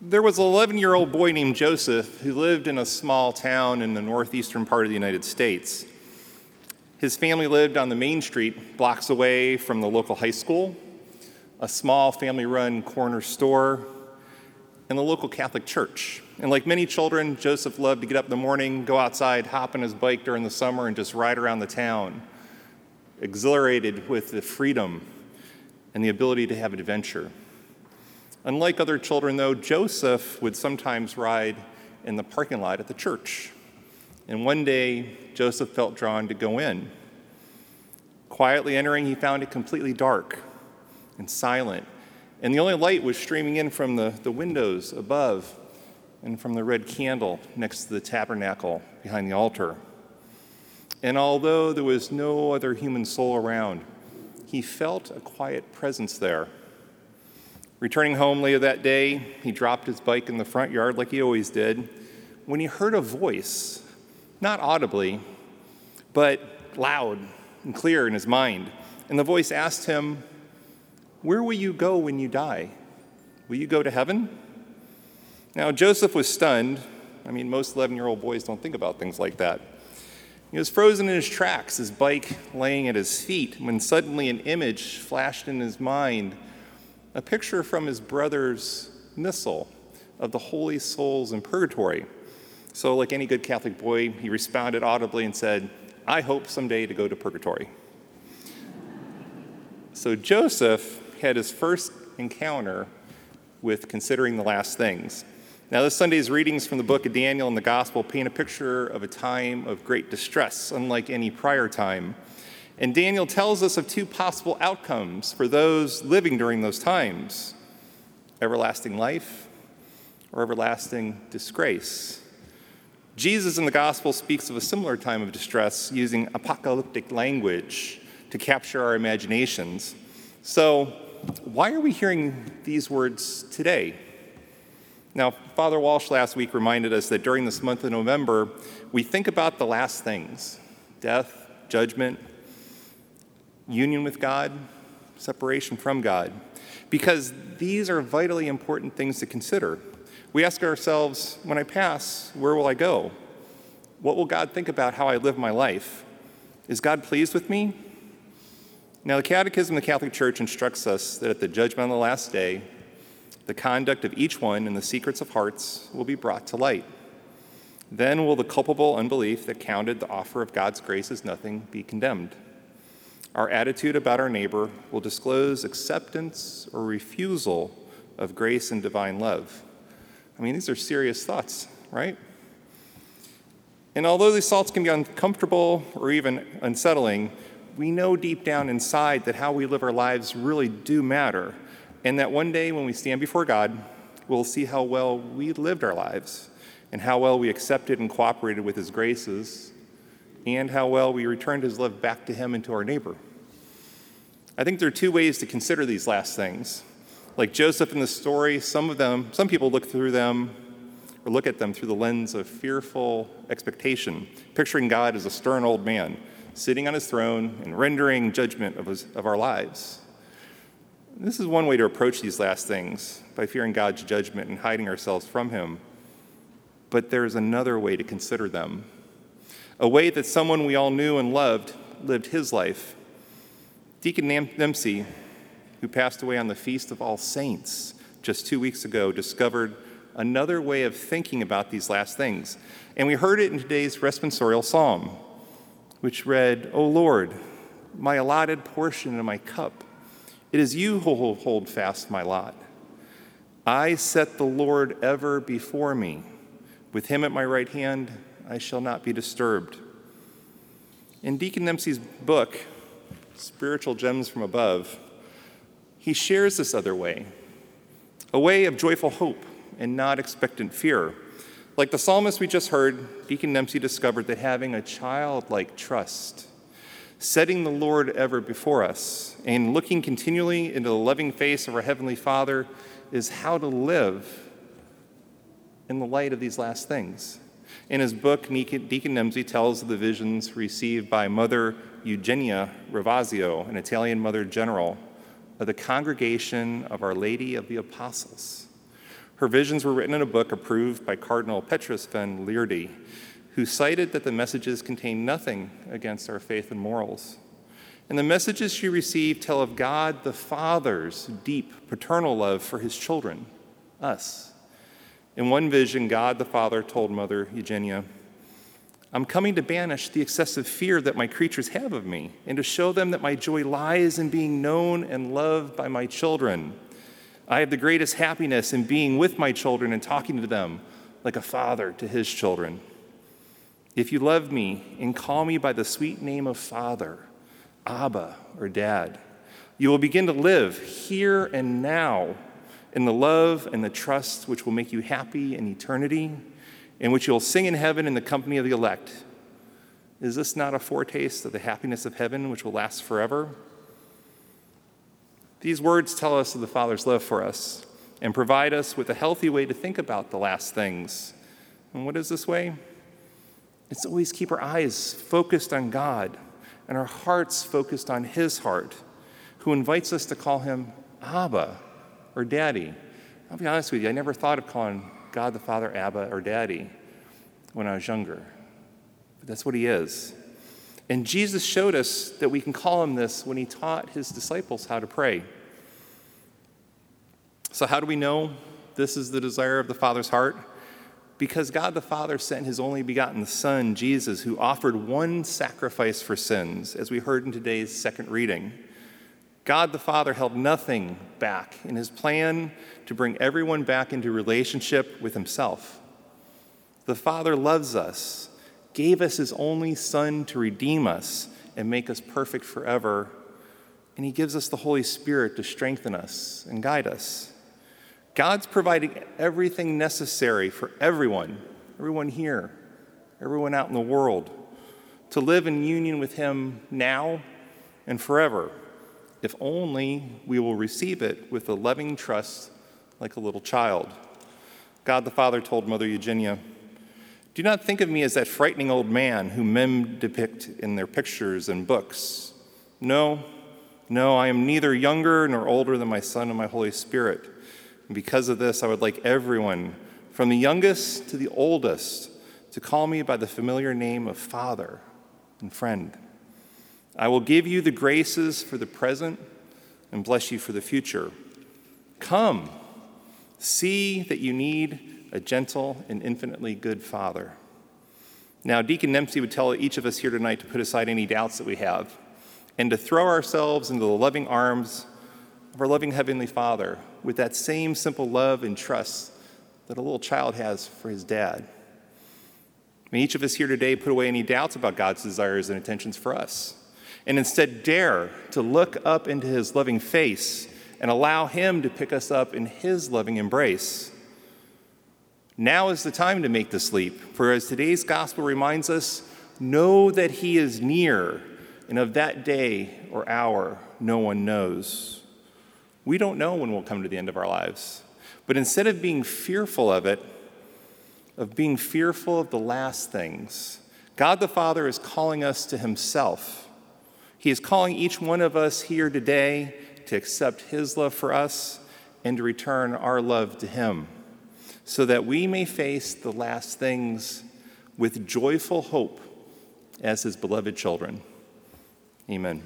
There was an 11 year old boy named Joseph who lived in a small town in the northeastern part of the United States. His family lived on the main street, blocks away from the local high school, a small family run corner store, and the local Catholic church. And like many children, Joseph loved to get up in the morning, go outside, hop on his bike during the summer, and just ride around the town, exhilarated with the freedom and the ability to have adventure. Unlike other children, though, Joseph would sometimes ride in the parking lot at the church. And one day, Joseph felt drawn to go in. Quietly entering, he found it completely dark and silent. And the only light was streaming in from the, the windows above and from the red candle next to the tabernacle behind the altar. And although there was no other human soul around, he felt a quiet presence there. Returning home later that day, he dropped his bike in the front yard like he always did when he heard a voice, not audibly, but loud and clear in his mind. And the voice asked him, Where will you go when you die? Will you go to heaven? Now, Joseph was stunned. I mean, most 11 year old boys don't think about things like that. He was frozen in his tracks, his bike laying at his feet, when suddenly an image flashed in his mind a picture from his brother's missal of the holy souls in purgatory. So, like any good Catholic boy, he responded audibly and said, I hope someday to go to purgatory. so, Joseph had his first encounter with considering the last things. Now, this Sunday's readings from the book of Daniel and the Gospel paint a picture of a time of great distress, unlike any prior time. And Daniel tells us of two possible outcomes for those living during those times everlasting life or everlasting disgrace. Jesus in the Gospel speaks of a similar time of distress using apocalyptic language to capture our imaginations. So, why are we hearing these words today? Now, Father Walsh last week reminded us that during this month of November, we think about the last things death, judgment, union with God, separation from God, because these are vitally important things to consider. We ask ourselves, when I pass, where will I go? What will God think about how I live my life? Is God pleased with me? Now, the Catechism of the Catholic Church instructs us that at the judgment on the last day, the conduct of each one and the secrets of hearts will be brought to light. Then will the culpable unbelief that counted the offer of God's grace as nothing be condemned. Our attitude about our neighbor will disclose acceptance or refusal of grace and divine love. I mean, these are serious thoughts, right? And although these thoughts can be uncomfortable or even unsettling, we know deep down inside that how we live our lives really do matter and that one day when we stand before God, we'll see how well we lived our lives and how well we accepted and cooperated with His graces and how well we returned His love back to Him and to our neighbor. I think there are two ways to consider these last things. Like Joseph in the story, some of them, some people look through them or look at them through the lens of fearful expectation, picturing God as a stern old man sitting on his throne and rendering judgment of, his, of our lives. This is one way to approach these last things by fearing God's judgment and hiding ourselves from Him. But there's another way to consider them a way that someone we all knew and loved lived his life. Deacon Dempsey, who passed away on the Feast of All Saints just two weeks ago, discovered another way of thinking about these last things. And we heard it in today's responsorial psalm, which read, O Lord, my allotted portion and my cup. It is you who hold fast my lot. I set the Lord ever before me. With him at my right hand, I shall not be disturbed. In Deacon Dempsey's book, Spiritual Gems from Above, he shares this other way a way of joyful hope and not expectant fear. Like the psalmist we just heard, Deacon Dempsey discovered that having a childlike trust setting the Lord ever before us and looking continually into the loving face of our Heavenly Father is how to live in the light of these last things. In his book, Deacon Dempsey tells of the visions received by Mother Eugenia Ravasio, an Italian Mother General of the Congregation of Our Lady of the Apostles. Her visions were written in a book approved by Cardinal Petrus van Lierde, who cited that the messages contain nothing against our faith and morals. And the messages she received tell of God the Father's deep paternal love for his children, us. In one vision, God the Father told Mother Eugenia, I'm coming to banish the excessive fear that my creatures have of me and to show them that my joy lies in being known and loved by my children. I have the greatest happiness in being with my children and talking to them like a father to his children. If you love me and call me by the sweet name of Father, Abba, or Dad, you will begin to live here and now in the love and the trust which will make you happy in eternity, in which you'll sing in heaven in the company of the elect. Is this not a foretaste of the happiness of heaven which will last forever? These words tell us of the Father's love for us and provide us with a healthy way to think about the last things. And what is this way? It's always keep our eyes focused on God and our hearts focused on His heart, who invites us to call Him Abba or Daddy. I'll be honest with you, I never thought of calling God the Father Abba or Daddy when I was younger. But that's what He is. And Jesus showed us that we can call him this when he taught his disciples how to pray. So, how do we know this is the desire of the Father's heart? Because God the Father sent his only begotten Son, Jesus, who offered one sacrifice for sins, as we heard in today's second reading. God the Father held nothing back in his plan to bring everyone back into relationship with himself. The Father loves us gave us his only Son to redeem us and make us perfect forever. And he gives us the Holy Spirit to strengthen us and guide us. God's providing everything necessary for everyone, everyone here, everyone out in the world, to live in union with him now and forever, if only we will receive it with a loving trust like a little child. God the Father told Mother Eugenia, do not think of me as that frightening old man whom men depict in their pictures and books. No, no, I am neither younger nor older than my Son and my Holy Spirit. And because of this, I would like everyone, from the youngest to the oldest, to call me by the familiar name of Father and friend. I will give you the graces for the present and bless you for the future. Come, see that you need a gentle and infinitely good Father. Now, Deacon Dempsey would tell each of us here tonight to put aside any doubts that we have and to throw ourselves into the loving arms of our loving Heavenly Father with that same simple love and trust that a little child has for his dad. May each of us here today put away any doubts about God's desires and intentions for us and instead dare to look up into his loving face and allow him to pick us up in his loving embrace. Now is the time to make this leap, for as today's gospel reminds us, know that he is near, and of that day or hour no one knows. We don't know when we'll come to the end of our lives, but instead of being fearful of it, of being fearful of the last things, God the Father is calling us to himself. He is calling each one of us here today to accept his love for us and to return our love to him so that we may face the last things with joyful hope as his beloved children. Amen.